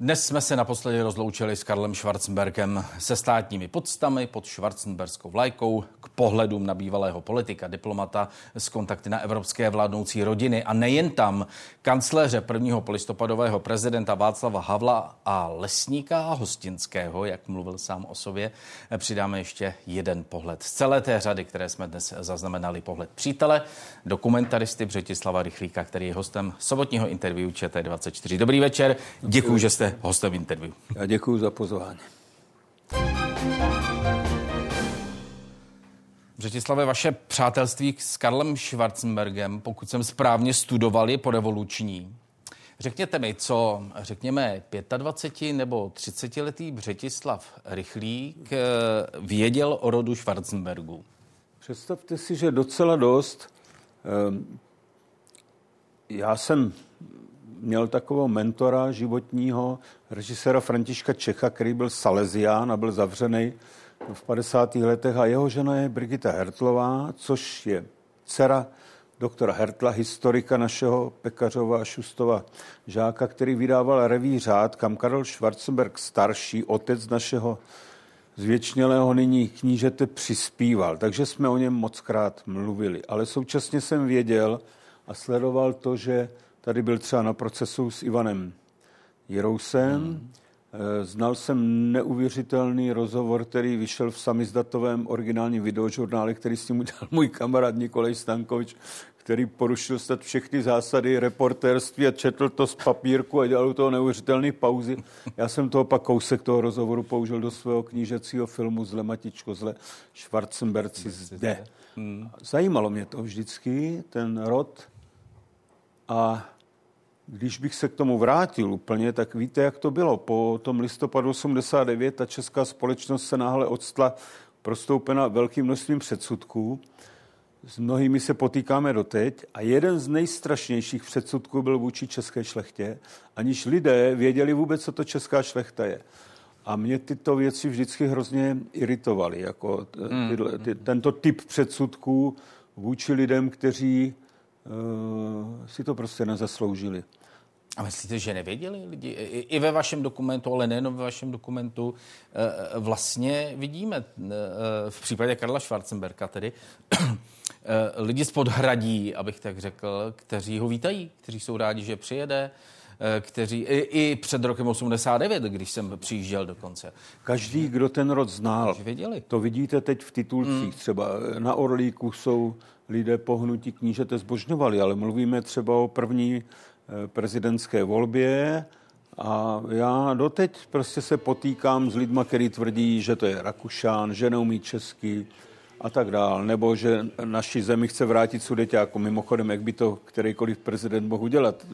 Dnes jsme se naposledy rozloučili s Karlem Schwarzenbergem se státními podstami pod schwarzenberskou vlajkou k pohledům na bývalého politika, diplomata s kontakty na evropské vládnoucí rodiny a nejen tam. Kancléře prvního polistopadového prezidenta Václava Havla a lesníka a hostinského, jak mluvil sám o sobě, přidáme ještě jeden pohled z celé té řady, které jsme dnes zaznamenali. Pohled přítele, dokumentaristy Břetislava Rychlíka, který je hostem sobotního interview ČT24. Dobrý večer, děkuji, že jste hostem interview. Já děkuji za pozvání. Břetislave, vaše přátelství s Karlem Schwarzenbergem, pokud jsem správně studoval, je porevoluční. Řekněte mi, co, řekněme, 25 nebo 30 letý Břetislav Rychlík eh, věděl o rodu Schwarzenbergu? Představte si, že docela dost. Ehm, já jsem měl takového mentora životního, režiséra Františka Čecha, který byl Salesián a byl zavřený v 50. letech a jeho žena je Brigita Hertlová, což je dcera doktora Hertla, historika našeho Pekařova a Šustova žáka, který vydával reví řád, kam Karel Schwarzenberg starší, otec našeho zvětšnělého nyní knížete přispíval. Takže jsme o něm moc krát mluvili. Ale současně jsem věděl a sledoval to, že Tady byl třeba na procesu s Ivanem Jirousem. Hmm. Znal jsem neuvěřitelný rozhovor, který vyšel v samizdatovém originálním videožurnále, který s ním udělal můj kamarád Nikolaj Stankovič, který porušil snad všechny zásady reportérství a četl to z papírku a dělal toho neuvěřitelné pauzy. Já jsem toho pak kousek toho rozhovoru použil do svého knížecího filmu Zle Matičko, zle Schwarzenberci zde. Hmm. Zajímalo mě to vždycky, ten rod a když bych se k tomu vrátil úplně, tak víte, jak to bylo. Po tom listopadu 89 ta česká společnost se náhle odstla prostoupena velkým množstvím předsudků. S mnohými se potýkáme doteď a jeden z nejstrašnějších předsudků byl vůči české šlechtě, aniž lidé věděli vůbec, co to česká šlechta je. A mě tyto věci vždycky hrozně iritovaly, jako hmm. tyhle, ty, tento typ předsudků vůči lidem, kteří si to prostě nezasloužili. A myslíte, že nevěděli lidi? I, ve vašem dokumentu, ale nejen ve vašem dokumentu, eh, vlastně vidíme eh, v případě Karla Schwarzenberka tedy lidi z podhradí, abych tak řekl, kteří ho vítají, kteří jsou rádi, že přijede, kteří i, i před rokem 89, když jsem přijížděl dokonce. Každý, kdo ten rod znal, věděli. to vidíte teď v titulcích. Hmm. Třeba na Orlíku jsou lidé pohnutí knížete zbožňovali, ale mluvíme třeba o první Eh, prezidentské volbě a já doteď prostě se potýkám s lidma, který tvrdí, že to je Rakušán, že neumí česky a tak dál, nebo že naší zemi chce vrátit sudeťáku. Mimochodem, jak by to kterýkoliv prezident mohl udělat.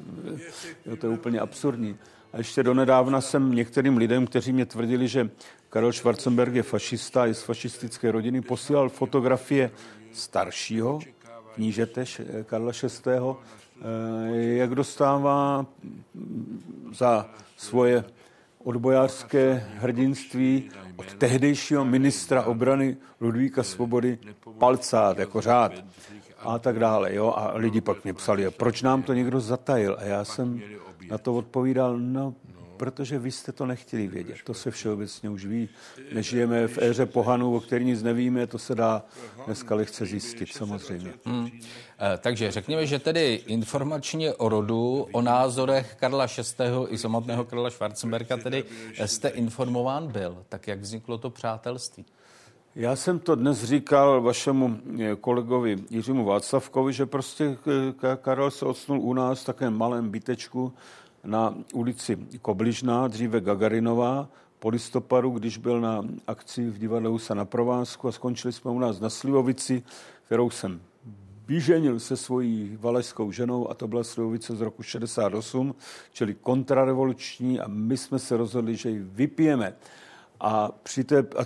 Jo, to je úplně absurdní. A ještě donedávna jsem některým lidem, kteří mě tvrdili, že Karel Schwarzenberg je fašista, je z fašistické rodiny, posílal fotografie staršího knížete Karla VI Eh, jak dostává za svoje odbojářské hrdinství od tehdejšího ministra obrany Ludvíka Svobody palcát jako řád a tak dále. Jo? A lidi pak mě psali, proč nám to někdo zatajil? A já jsem na to odpovídal, no protože vy jste to nechtěli vědět. To se všeobecně už ví. Nežijeme v éře pohanů, o který nic nevíme, to se dá dneska lehce zjistit, samozřejmě. Hmm. E, takže řekněme, že tedy informačně o rodu, o názorech Karla VI. i samotného Karla Schwarzenberga tedy jste informován byl. Tak jak vzniklo to přátelství? Já jsem to dnes říkal vašemu kolegovi Jiřímu Václavkovi, že prostě Karel se odstnul u nás v takovém malém bytečku na ulici Kobližná, dříve Gagarinová, po listopadu, když byl na akci v divadle Husa na Provázku a skončili jsme u nás na Slivovici, kterou jsem vyženil se svojí valešskou ženou a to byla Slivovice z roku 68, čili kontrarevoluční a my jsme se rozhodli, že ji vypijeme. A, při té, a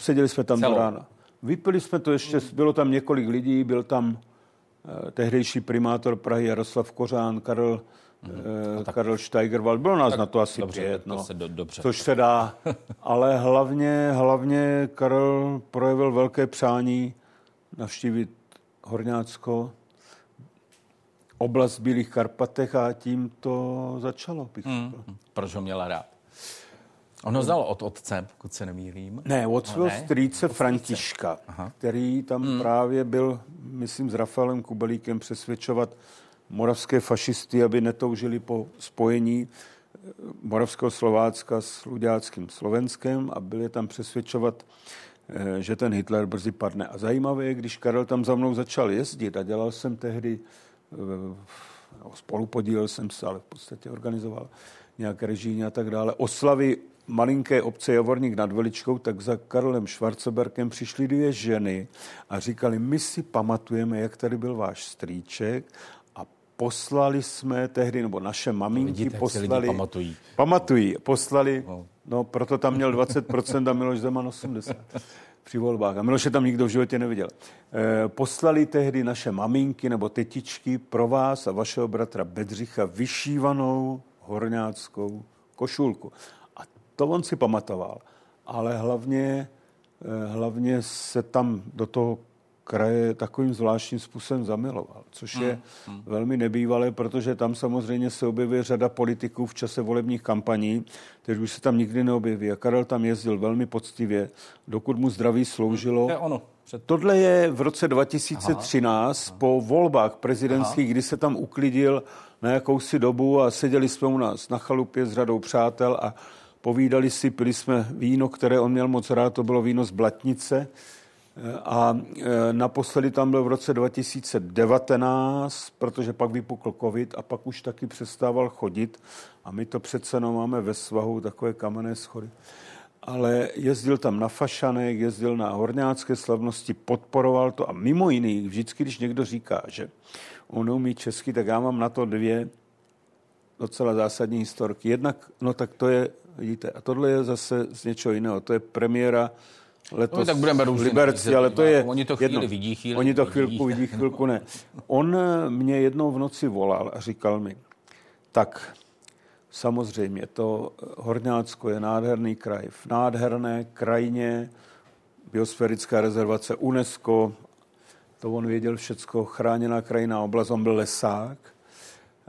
seděli jsme tam Celou. do rána. Vypili jsme to ještě, bylo tam několik lidí, byl tam eh, tehdejší primátor Prahy Jaroslav Kořán, Karel Mm-hmm. Tak, Karel Steigerwald, bylo nás tak, na to asi dobře, pět, no, se do, dobře. což se dá. Ale hlavně, hlavně Karel projevil velké přání navštívit Horňácko, oblast Bílých Karpatech a tím to začalo. Bych mm, proč ho měla rád? On ho znal od otce, pokud se nemýlím. Ne, od svého no, strýce Františka, Aha. který tam hmm. právě byl, myslím, s Rafaelem Kubelíkem přesvědčovat moravské fašisty, aby netoužili po spojení eh, moravského Slovácka s luďáckým Slovenskem a byli tam přesvědčovat, eh, že ten Hitler brzy padne. A zajímavé je, když Karel tam za mnou začal jezdit a dělal jsem tehdy, no, spolu podílel jsem se, ale v podstatě organizoval nějaké režijní a tak dále, oslavy malinké obce Javorník nad Veličkou, tak za Karlem Schwarzenbergem přišly dvě ženy a říkali, my si pamatujeme, jak tady byl váš strýček poslali jsme tehdy, nebo naše maminky Vidíte, poslali... pamatují. Pamatují. Poslali, no proto tam měl 20% a Miloš Zeman 80 při volbách. A Miloše tam nikdo v životě neviděl. E, poslali tehdy naše maminky nebo tetičky pro vás a vašeho bratra Bedřicha vyšívanou horňáckou košulku. To on si pamatoval. Ale hlavně, eh, hlavně se tam do toho kraje takovým zvláštním způsobem zamiloval, což je hmm. hmm. velmi nebývalé, protože tam samozřejmě se objevuje řada politiků v čase volebních kampaní, kteří už se tam nikdy neobjeví. A Karel tam jezdil velmi poctivě, dokud mu zdraví sloužilo. To je ono. Před... Tohle je v roce 2013 Aha. po volbách prezidentských, Aha. kdy se tam uklidil na jakousi dobu a seděli jsme u nás na chalupě s řadou přátel a povídali si, pili jsme víno, které on měl moc rád, to bylo víno z Blatnice. A e, naposledy tam byl v roce 2019, protože pak vypukl covid a pak už taky přestával chodit. A my to přece jenom máme ve svahu, takové kamenné schody. Ale jezdil tam na fašanek, jezdil na horňácké slavnosti, podporoval to a mimo jiný, vždycky, když někdo říká, že on umí česky, tak já mám na to dvě docela zásadní historky. Jednak, no tak to je Vidíte, a tohle je zase z něčeho jiného. To je premiéra letos no, tak budeme v Liberci, ale to je... Oni to chvíli jedno. vidí, chvíli Oni to chvilku vidí, chvilku ne. On mě jednou v noci volal a říkal mi, tak samozřejmě to Horňácko je nádherný kraj. V nádherné krajině biosférická rezervace UNESCO, to on věděl všecko, chráněná krajiná oblast, on byl lesák,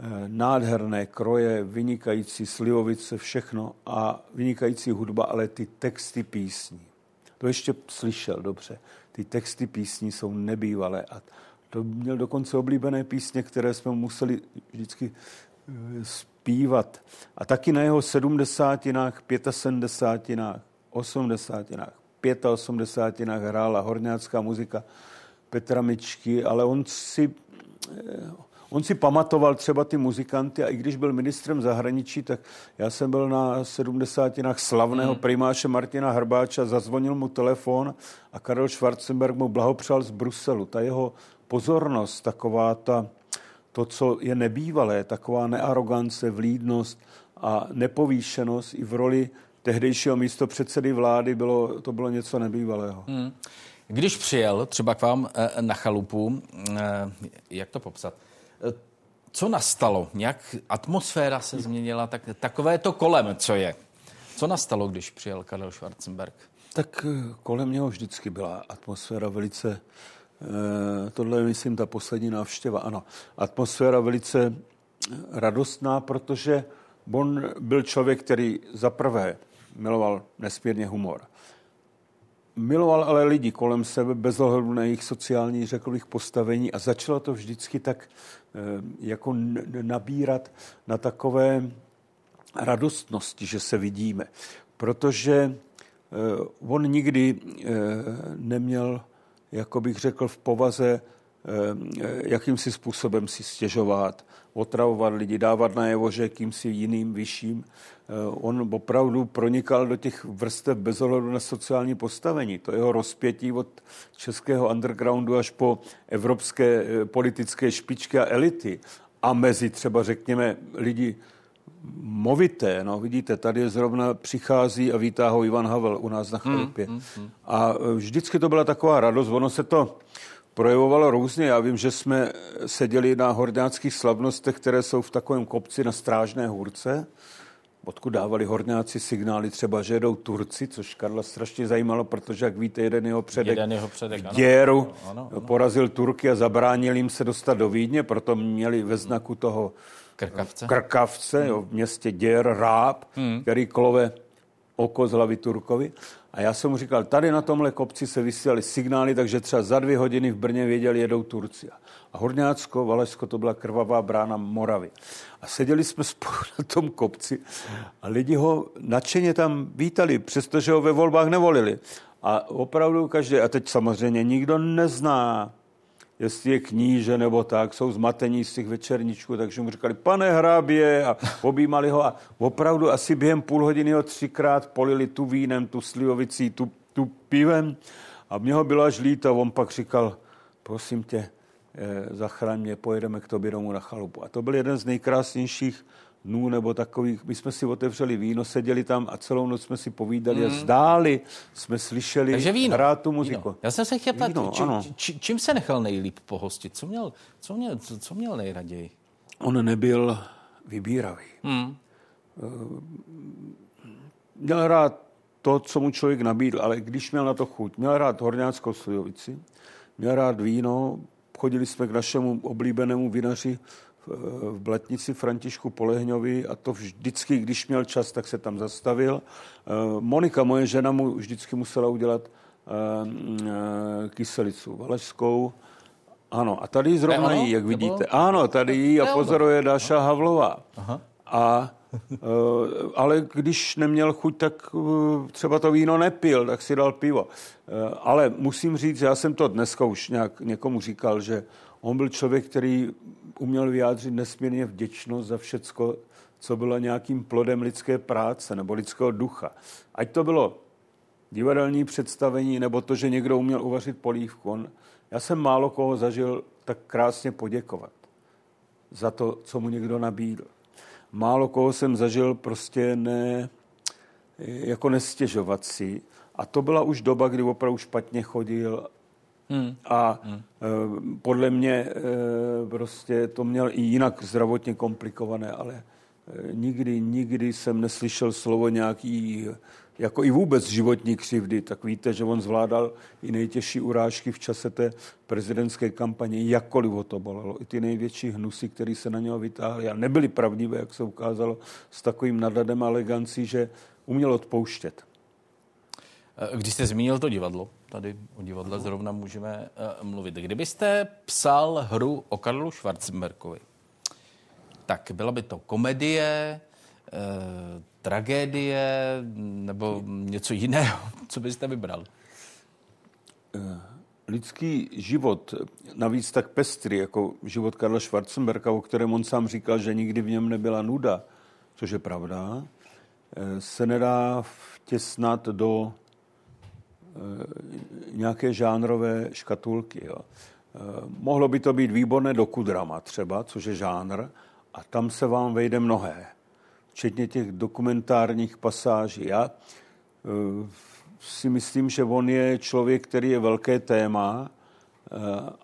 Eh, nádherné kroje, vynikající slivovice, všechno a vynikající hudba, ale ty texty písní. To ještě slyšel dobře. Ty texty písní jsou nebývalé a to měl dokonce oblíbené písně, které jsme museli vždycky eh, zpívat. A taky na jeho sedmdesátinách, pětasedmdesátinách, osmdesátinách, pětaosmdesátinách hrála horňácká muzika Petra Mičky, ale on si eh, On si pamatoval třeba ty muzikanty a i když byl ministrem zahraničí, tak já jsem byl na sedmdesátinách slavného hmm. primáše Martina Hrbáča, zazvonil mu telefon a Karel Schwarzenberg mu blahopřál z Bruselu. Ta jeho pozornost, taková ta, to, co je nebývalé, taková nearogance, vlídnost a nepovýšenost i v roli tehdejšího místo předsedy vlády bylo, to bylo něco nebývalého. Hmm. Když přijel třeba k vám eh, na chalupu, eh, jak to popsat? Co nastalo? Nějak atmosféra se změnila? Tak, takové to kolem, co je. Co nastalo, když přijel Karel Schwarzenberg? Tak eh, kolem něho vždycky byla atmosféra velice, eh, tohle je, myslím, ta poslední návštěva, ano, atmosféra velice eh, radostná, protože on byl člověk, který za prvé miloval nesmírně humor. Miloval ale lidi kolem sebe bez ohledu na jejich sociální, řekl bych, postavení a začalo to vždycky tak Eh, jako nabírat na takové radostnosti, že se vidíme. Protože eh, on nikdy eh, neměl, jako bych řekl, v povaze jakýmsi způsobem si stěžovat, otravovat lidi, dávat najevo, že jakýmsi jiným, vyšším. On opravdu pronikal do těch vrstev bez ohledu na sociální postavení. To jeho rozpětí od českého undergroundu až po evropské politické špičky a elity a mezi třeba, řekněme, lidi movité. No, vidíte, tady zrovna přichází a vítá ho Ivan Havel u nás na chalupě. Hmm, hmm, hmm. A vždycky to byla taková radost. Ono se to projevovalo různě. Já vím, že jsme seděli na horňáckých slavnostech, které jsou v takovém kopci na Strážné hůrce, odkud dávali horňáci signály třeba, že jedou Turci, což Karla strašně zajímalo, protože, jak víte, jeden jeho předek, jeden jeho předek v děru ano, ano, ano. porazil Turky a zabránil jim se dostat do Vídně, proto měli ve znaku toho Krkavce? Krkavce, hmm. jo, v městě Děr, Ráb, hmm. který klove oko z hlavy Turkovi. A já jsem mu říkal, tady na tomhle kopci se vysílali signály, takže třeba za dvě hodiny v Brně věděli, jedou Turci. A Horňácko, Valešsko, to byla krvavá brána Moravy. A seděli jsme spolu na tom kopci a lidi ho nadšeně tam vítali, přestože ho ve volbách nevolili. A opravdu každý, a teď samozřejmě nikdo nezná jestli je kníže nebo tak, jsou zmatení z těch večerníčků, takže mu říkali, pane hrábě, a objímali ho a opravdu asi během půl hodiny ho třikrát polili tu vínem, tu slivovicí, tu, tu pivem a mě ho bylo až líto on pak říkal, prosím tě, eh, zachraň mě, pojedeme k tobě domů na chalupu. A to byl jeden z nejkrásnějších dnů nebo takových, my jsme si otevřeli víno, seděli tam a celou noc jsme si povídali mm. a zdáli jsme slyšeli Takže víno, hrát tu muziku. Víno. Já jsem se chtěl ptát, či, či, čím se nechal nejlíp pohostit? Co měl, co měl, co, co měl nejraději? On nebyl vybíravý. Mm. Měl rád to, co mu člověk nabídl, ale když měl na to chuť, měl rád horňáckou slivovici, měl rád víno, chodili jsme k našemu oblíbenému vinaři v Blatnici Františku Polehňovi a to vždycky, když měl čas, tak se tam zastavil. Eh, Monika, moje žena, mu vždycky musela udělat eh, eh, kyselicu valašskou. Ano, a tady zrovna jí, jak vidíte. Ano, tady jí a pozoruje Dáša Havlová. Aha. A ale když neměl chuť, tak třeba to víno nepil, tak si dal pivo. Ale musím říct, já jsem to dneska už nějak někomu říkal, že on byl člověk, který uměl vyjádřit nesmírně vděčnost za všecko, co bylo nějakým plodem lidské práce nebo lidského ducha. Ať to bylo divadelní představení, nebo to, že někdo uměl uvařit polívku. On, já jsem málo koho zažil tak krásně poděkovat za to, co mu někdo nabídl. Málo koho jsem zažil prostě ne, jako nestěžovat si. A to byla už doba, kdy opravdu špatně chodil Hmm. A hmm. podle mě e, prostě to měl i jinak zdravotně komplikované, ale e, nikdy, nikdy jsem neslyšel slovo nějaký, jako i vůbec životní křivdy. Tak víte, že on zvládal i nejtěžší urážky v čase té prezidentské kampaně, jakkoliv ho to bolelo. I ty největší hnusy, které se na něho vytáhly a nebyly pravdivé, jak se ukázalo, s takovým nadadem a elegancí, že uměl odpouštět. Když jste zmínil to divadlo, tady o divadle zrovna můžeme uh, mluvit. Kdybyste psal hru o Karlu Schwarzenberkovi, tak byla by to komedie, uh, tragédie nebo něco jiného? Co byste vybral? Lidský život, navíc tak pestrý, jako život Karla Schwarzenberka, o kterém on sám říkal, že nikdy v něm nebyla nuda, což je pravda, se nedá vtěsnat do Eh, nějaké žánrové škatulky. Jo. Eh, mohlo by to být výborné dokudrama třeba, což je žánr, a tam se vám vejde mnohé, včetně těch dokumentárních pasáží. Já eh, si myslím, že on je člověk, který je velké téma,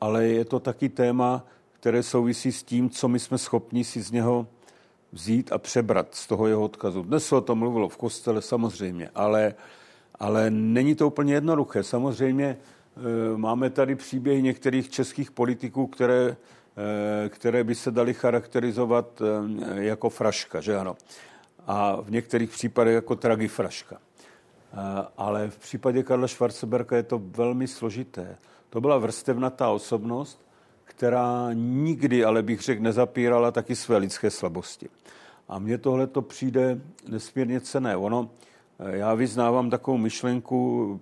ale je to taky téma, které souvisí s tím, co my jsme schopni si z něho vzít a přebrat z toho jeho odkazu. Dnes se o tom mluvilo v kostele samozřejmě, ale ale není to úplně jednoduché. Samozřejmě eh, máme tady příběhy některých českých politiků, které, eh, které by se daly charakterizovat eh, jako fraška, že ano. A v některých případech jako tragifraška. Ale v případě Karla Schwarzenberga je to velmi složité. To byla vrstevnatá osobnost, která nikdy, ale bych řekl, nezapírala taky své lidské slabosti. A mně tohle to přijde nesmírně cené. Ono, já vyznávám takovou myšlenku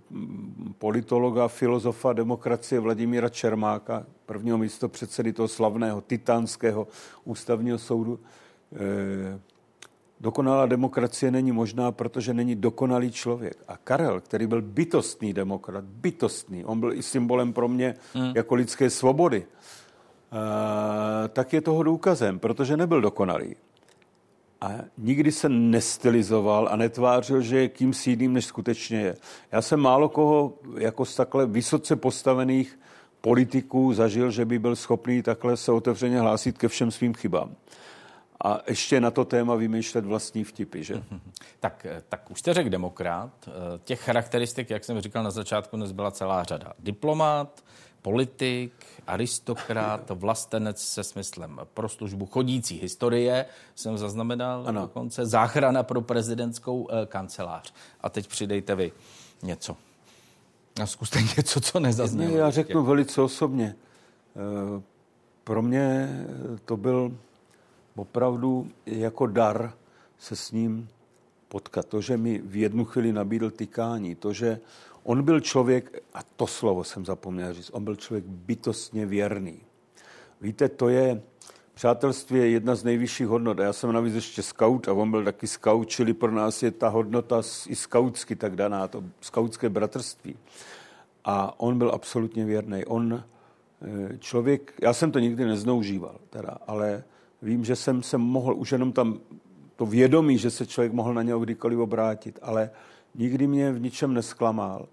politologa, filozofa demokracie Vladimíra Čermáka, prvního místo předsedy toho slavného titánského ústavního soudu. Eh, dokonalá demokracie není možná, protože není dokonalý člověk. A Karel, který byl bytostný demokrat, bytostný, on byl i symbolem pro mě hmm. jako lidské svobody, eh, tak je toho důkazem, protože nebyl dokonalý a nikdy se nestylizoval a netvářil, že je kým jiným, než skutečně je. Já jsem málo koho jako z takhle vysoce postavených politiků zažil, že by byl schopný takhle se otevřeně hlásit ke všem svým chybám. A ještě na to téma vymýšlet vlastní vtipy, že? Tak, tak už jste řekl demokrat. Těch charakteristik, jak jsem říkal na začátku, dnes byla celá řada. Diplomat, politik, aristokrat, vlastenec se smyslem pro službu chodící historie, jsem zaznamenal ano. dokonce, záchrana pro prezidentskou eh, kancelář. A teď přidejte vy něco. A zkuste něco, co nezaznělo. Ne, já řeknu velice osobně. Eh, pro mě to byl opravdu jako dar se s ním potkat. To, že mi v jednu chvíli nabídl tykání, to, že on byl člověk, a to slovo jsem zapomněl říct, on byl člověk bytostně věrný. Víte, to je, přátelství je jedna z nejvyšších hodnot. Já jsem navíc ještě scout a on byl taky scout, čili pro nás je ta hodnota i skautsky tak daná, to skautské bratrství. A on byl absolutně věrný. On, eh, člověk, já jsem to nikdy neznoužíval, teda, ale vím, že jsem se mohl už jenom tam to vědomí, že se člověk mohl na něho kdykoliv obrátit, ale nikdy mě v ničem nesklamal.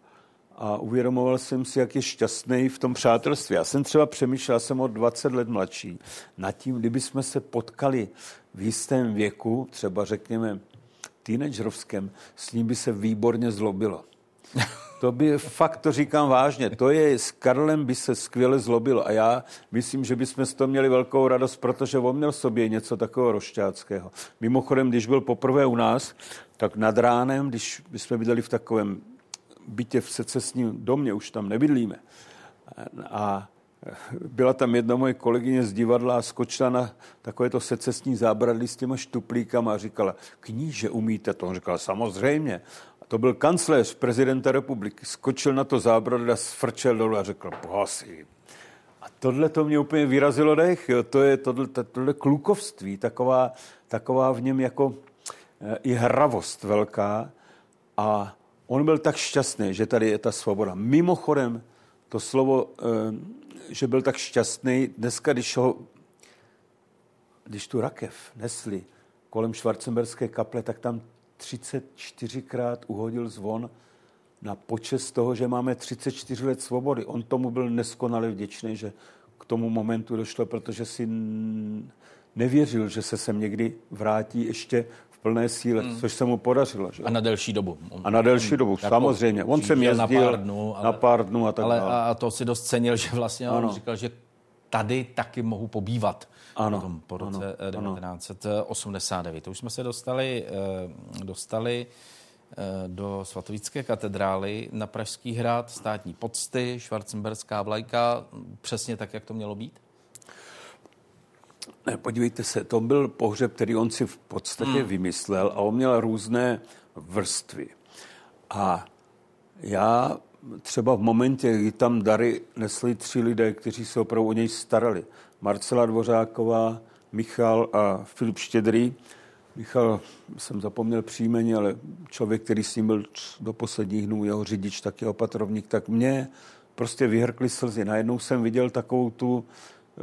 A uvědomoval jsem si, jak je šťastný v tom přátelství. Já jsem třeba přemýšlel, jsem o 20 let mladší, nad tím, kdyby jsme se potkali v jistém věku, třeba řekněme teenagerovském, s ním by se výborně zlobilo. To by fakt to říkám vážně. To je, s Karlem by se skvěle zlobilo. A já myslím, že bychom z toho měli velkou radost, protože on měl sobě něco takového rošťáckého. Mimochodem, když byl poprvé u nás, tak nad ránem, když jsme bydleli v takovém bytě v secesním domě, už tam nebydlíme. A byla tam jedna moje kolegyně z divadla a skočila na takovéto secesní zábradlí s těma štuplíkama a říkala, kníže umíte to? On říkal, samozřejmě. To byl kancléř prezidenta republiky. Skočil na to zábradlí a sfrčel dolů a řekl, bohasí. A tohle to mě úplně vyrazilo dech. Jo. To je tohle, tohle klukovství, taková, taková v něm jako e, i hravost velká. A on byl tak šťastný, že tady je ta svoboda. Mimochodem, to slovo, e, že byl tak šťastný, dneska, když ho, když tu rakev nesli kolem Švarcemberské kaple, tak tam 34krát uhodil zvon na počest toho, že máme 34 let svobody. On tomu byl neskonale vděčný, že k tomu momentu došlo, protože si nevěřil, že se sem někdy vrátí ještě plné síle, hmm. což se mu podařilo. Že? A na delší dobu. A na delší dobu, jako samozřejmě. On se jezdil na pár dnů, ale, na pár dnů a tak ale, dále. A to si dost cenil, že vlastně ano. on říkal, že tady taky mohu pobývat ano, potom po roce ano, 1989. Eh, to už jsme se dostali, eh, dostali eh, do svatovické katedrály na Pražský hrad, státní pocty, švarcemberská vlajka, přesně tak, jak to mělo být? Podívejte se, to byl pohřeb, který on si v podstatě hmm. vymyslel a on měl různé vrstvy. A já třeba v momentě, kdy tam dary nesli tři lidé, kteří se opravdu o něj starali. Marcela Dvořáková, Michal a Filip Štědrý. Michal, jsem zapomněl příjmení, ale člověk, který s ním byl do posledních dnů, jeho řidič, taky opatrovník, tak mě prostě vyhrkly slzy. Najednou jsem viděl takovou tu,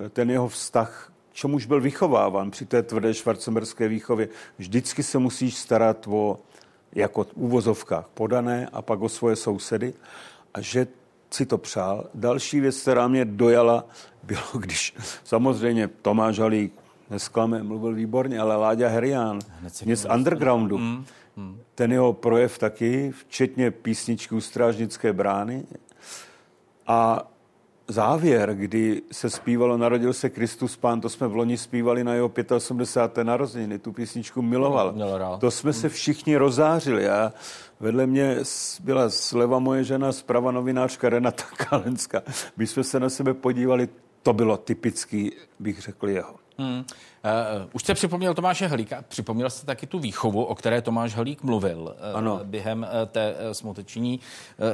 ten jeho vztah, čemuž byl vychováván při té tvrdé švarcemberské výchově. Vždycky se musíš starat o jako v úvozovkách podané a pak o svoje sousedy a že si to přál. Další věc, která mě dojala, bylo, když samozřejmě Tomáš Halík nesklame, mluvil výborně, ale Láďa Herián, mě z undergroundu, mm, mm. ten jeho projev taky, včetně písničky u Strážnické brány. A závěr, kdy se zpívalo Narodil se Kristus Pán, to jsme v loni zpívali na jeho 85. narozeniny, tu písničku miloval. To jsme se všichni rozářili. A vedle mě byla zleva moje žena, zprava novinářka Renata Kalenská. My jsme se na sebe podívali, to bylo typický, bych řekl, jeho. Hmm. Uh, už jste připomněl Tomáše Halíka, připomněl jste taky tu výchovu, o které Tomáš Halík mluvil uh, ano. během uh, té uh, smuteční uh,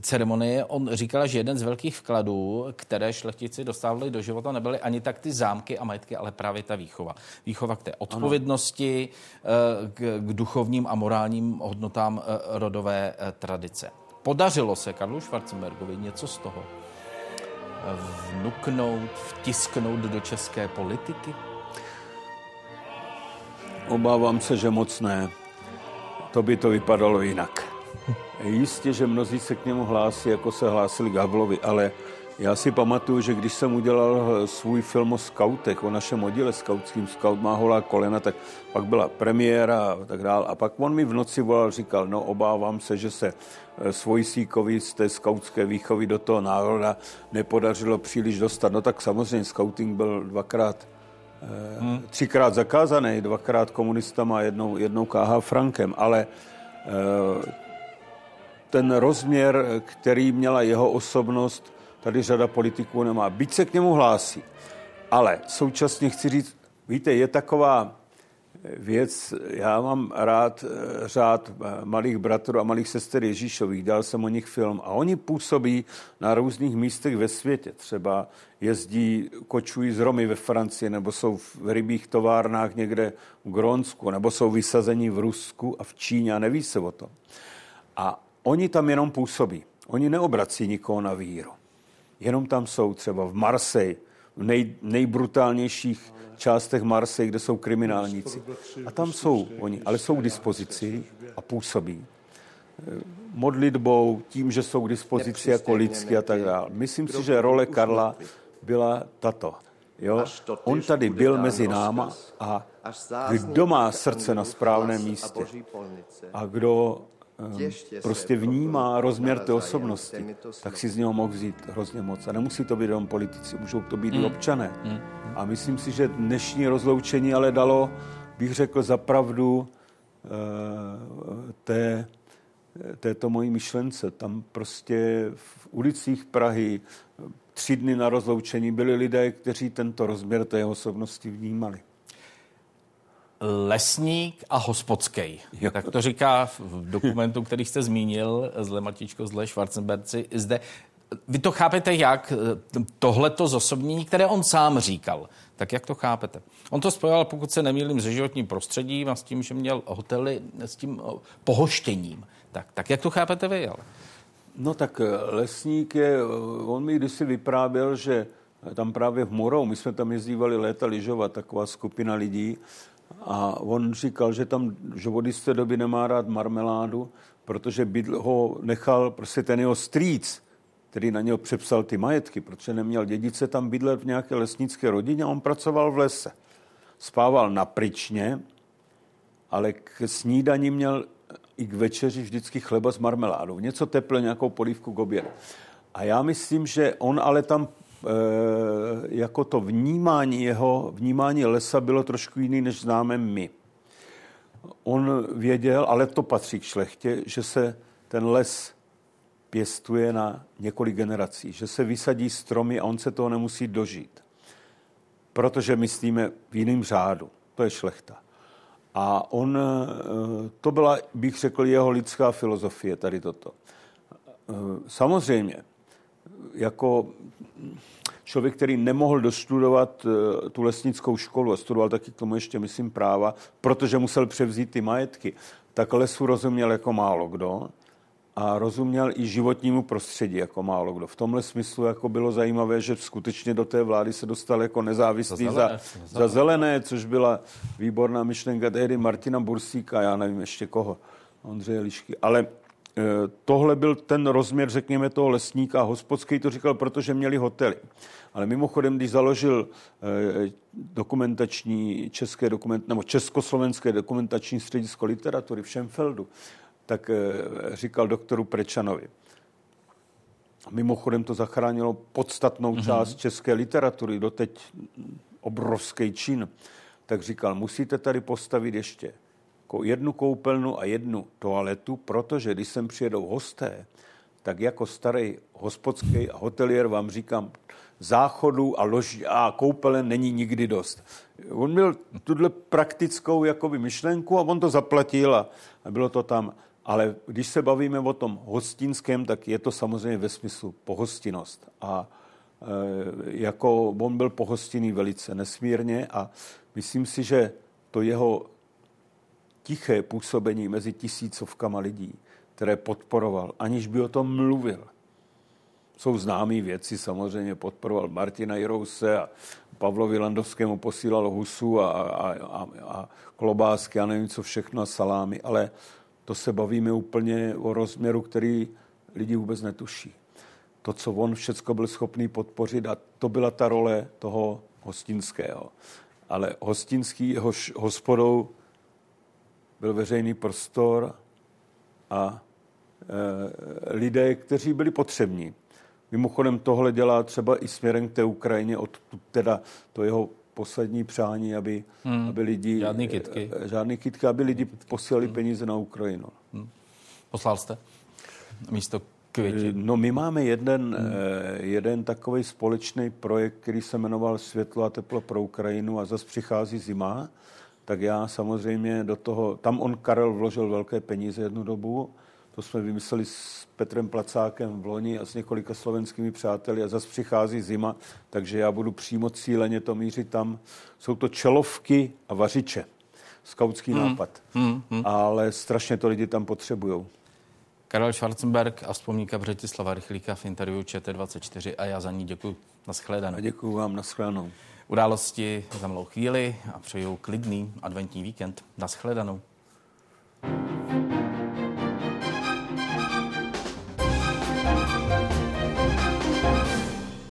ceremonie. On říkal, že jeden z velkých vkladů, které šlechtici dostávali do života, nebyly ani tak ty zámky a majetky, ale právě ta výchova. Výchova k té odpovědnosti, uh, k, k duchovním a morálním hodnotám uh, rodové uh, tradice. Podařilo se Karlu Schwarzenbergovi něco z toho vnuknout, vtisknout do české politiky? Obávám se, že moc ne. To by to vypadalo jinak. Jistě, že mnozí se k němu hlásí, jako se hlásili k Havlovi, ale Já si pamatuju, že když jsem udělal svůj film o skautech, o našem oddíle skautským, Scout má holá kolena, tak pak byla premiéra a tak dále. A pak on mi v noci volal, říkal, no obávám se, že se eh, svojsíkovi z té skautské výchovy do toho národa nepodařilo příliš dostat. No tak samozřejmě skauting byl dvakrát hmm. třikrát zakázaný, dvakrát komunistama a jednou, jednou KH Frankem, ale eh, ten rozměr, který měla jeho osobnost, tady řada politiků nemá. Byť se k němu hlásí. Ale současně chci říct, víte, je taková věc, já mám rád eh, řád eh, malých bratrů a malých sester Ježíšových, dal jsem o nich film a oni působí na různých místech ve světě. Třeba jezdí, kočují z Romy ve Francii, nebo jsou v rybích továrnách někde v Grónsku, nebo jsou vysazení v Rusku a v Číně a neví se o tom. A oni tam jenom působí. Oni neobrací nikoho na víru. Jenom tam jsou třeba v Marseille, v nej, nejbrutálnějších částech Marseille, kde jsou kriminálníci. A tam jsou oni, ale jsou k dispozici a působí. Modlitbou, tím, že jsou k dispozici jako lidský a tak dále. Myslím si, že role Karla byla tato. Jo? On tady byl mezi náma a kdo má srdce na správném místě a kdo prostě vnímá rozměr té osobnosti, tak si z něho mohl vzít hrozně moc. A nemusí to být jenom politici, můžou to být mm. i občané. Mm. A myslím si, že dnešní rozloučení ale dalo, bych řekl, zapravdu uh, té, této mojí myšlence. Tam prostě v ulicích Prahy tři dny na rozloučení byli lidé, kteří tento rozměr té osobnosti vnímali lesník a hospodský. Tak to říká v dokumentu, který jste zmínil, zle Matičko, zle Schwarzenberci, zde. Vy to chápete jak? Tohleto zosobnění, které on sám říkal. Tak jak to chápete? On to spojoval, pokud se nemýlím, se životním prostředím a s tím, že měl hotely, s tím pohoštěním. Tak, tak jak to chápete vy? Ale? No tak eh, lesník je, eh, on mi kdysi vyprávěl, že tam právě v Morou, my jsme tam jezdívali léta lyžovat, taková skupina lidí, a on říkal, že tam, že od jisté doby nemá rád marmeládu, protože bydl, ho nechal prostě ten jeho strýc, který na něho přepsal ty majetky, protože neměl dědice tam bydlet v nějaké lesnické rodině a on pracoval v lese. Spával na pryčně, ale k snídaní měl i k večeři vždycky chleba s marmeládou. Něco teple, nějakou polívku k obědu. A já myslím, že on ale tam jako to vnímání jeho, vnímání lesa bylo trošku jiný, než známe my. On věděl, ale to patří k šlechtě, že se ten les pěstuje na několik generací, že se vysadí stromy a on se toho nemusí dožít. Protože myslíme v jiném řádu. To je šlechta. A on, eh, to byla, bych řekl, jeho lidská filozofie, tady toto. Eh, samozřejmě, jako člověk, který nemohl dostudovat eh, tu lesnickou školu a studoval taky k tomu ještě, myslím, práva, protože musel převzít ty majetky, tak lesu rozuměl jako málo kdo a rozuměl i životnímu prostředí jako málo kdo. V tomhle smyslu jako bylo zajímavé, že skutečně do té vlády se dostal jako nezávislý za zelené, za, za zelené což byla výborná myšlenka tehdy Martina Bursíka, já nevím ještě koho, Ondřeje Lišky. Ale tohle byl ten rozměr, řekněme, toho lesníka. Hospodský to říkal, protože měli hotely. Ale mimochodem, když založil eh, dokumentační české dokument, nebo československé dokumentační středisko literatury v Šemfeldu, tak eh, říkal doktoru Prečanovi. Mimochodem to zachránilo podstatnou mm-hmm. část české literatury, doteď obrovský čin. Tak říkal, musíte tady postavit ještě jednu koupelnu a jednu toaletu, protože když sem přijedou hosté, tak jako starý hospodský a hotelier vám říkám, záchodu a, lož, a koupele není nikdy dost. On měl tuhle praktickou jakoby myšlenku a on to zaplatil a, a bylo to tam. Ale když se bavíme o tom hostinském, tak je to samozřejmě ve smyslu pohostinnost. A e, jako on byl pohostinný velice nesmírně a myslím si, že to jeho tiché působení mezi tisícovkama lidí, které podporoval, aniž by o tom mluvil. Jsou známé věci, samozřejmě podporoval Martina Jirouse a Pavlovi Landovskému posílal husu a, a, a, a klobásky a nevím co všechno a salámy, ale to se bavíme úplně o rozměru, který lidi vůbec netuší. to, co on všechno byl schopný podpořit a to byla ta role toho hostinského. Ale hostinský jehož hospodou byl veřejný prostor a e, lidé, kteří byli potřební. Mimochodem tohle dělá třeba i směrem k té Ukrajině, od teda to jeho poslední přání, aby, hmm. aby lidi... Žádný kitky. E, žádný kitky, aby lidi posílali hmm. peníze na Ukrajinu. Hmm. Poslal jste místo květin? No my máme jeden, hmm. jeden takový společný projekt, který se jmenoval Světlo a teplo pro Ukrajinu a zase přichází zima, tak já samozřejmě do toho, tam on Karel vložil velké peníze jednu dobu, to jsme vymysleli s Petrem Placákem v loni a s několika slovenskými přáteli a zase přichází zima, takže já budu přímo cíleně to mířit tam. Jsou to čelovky a vařiče. Skautský hmm. nápad. Hmm. Hmm. Ale strašně to lidi tam potřebují. Karel Schwarzenberg a vzpomínka Břetislava Rychlíka v interview ČT24 a já za ní děkuji. Naschledanou. A děkuji vám, naschledanou. Události za malou chvíli a přeju klidný adventní víkend. Naschledanou. thank you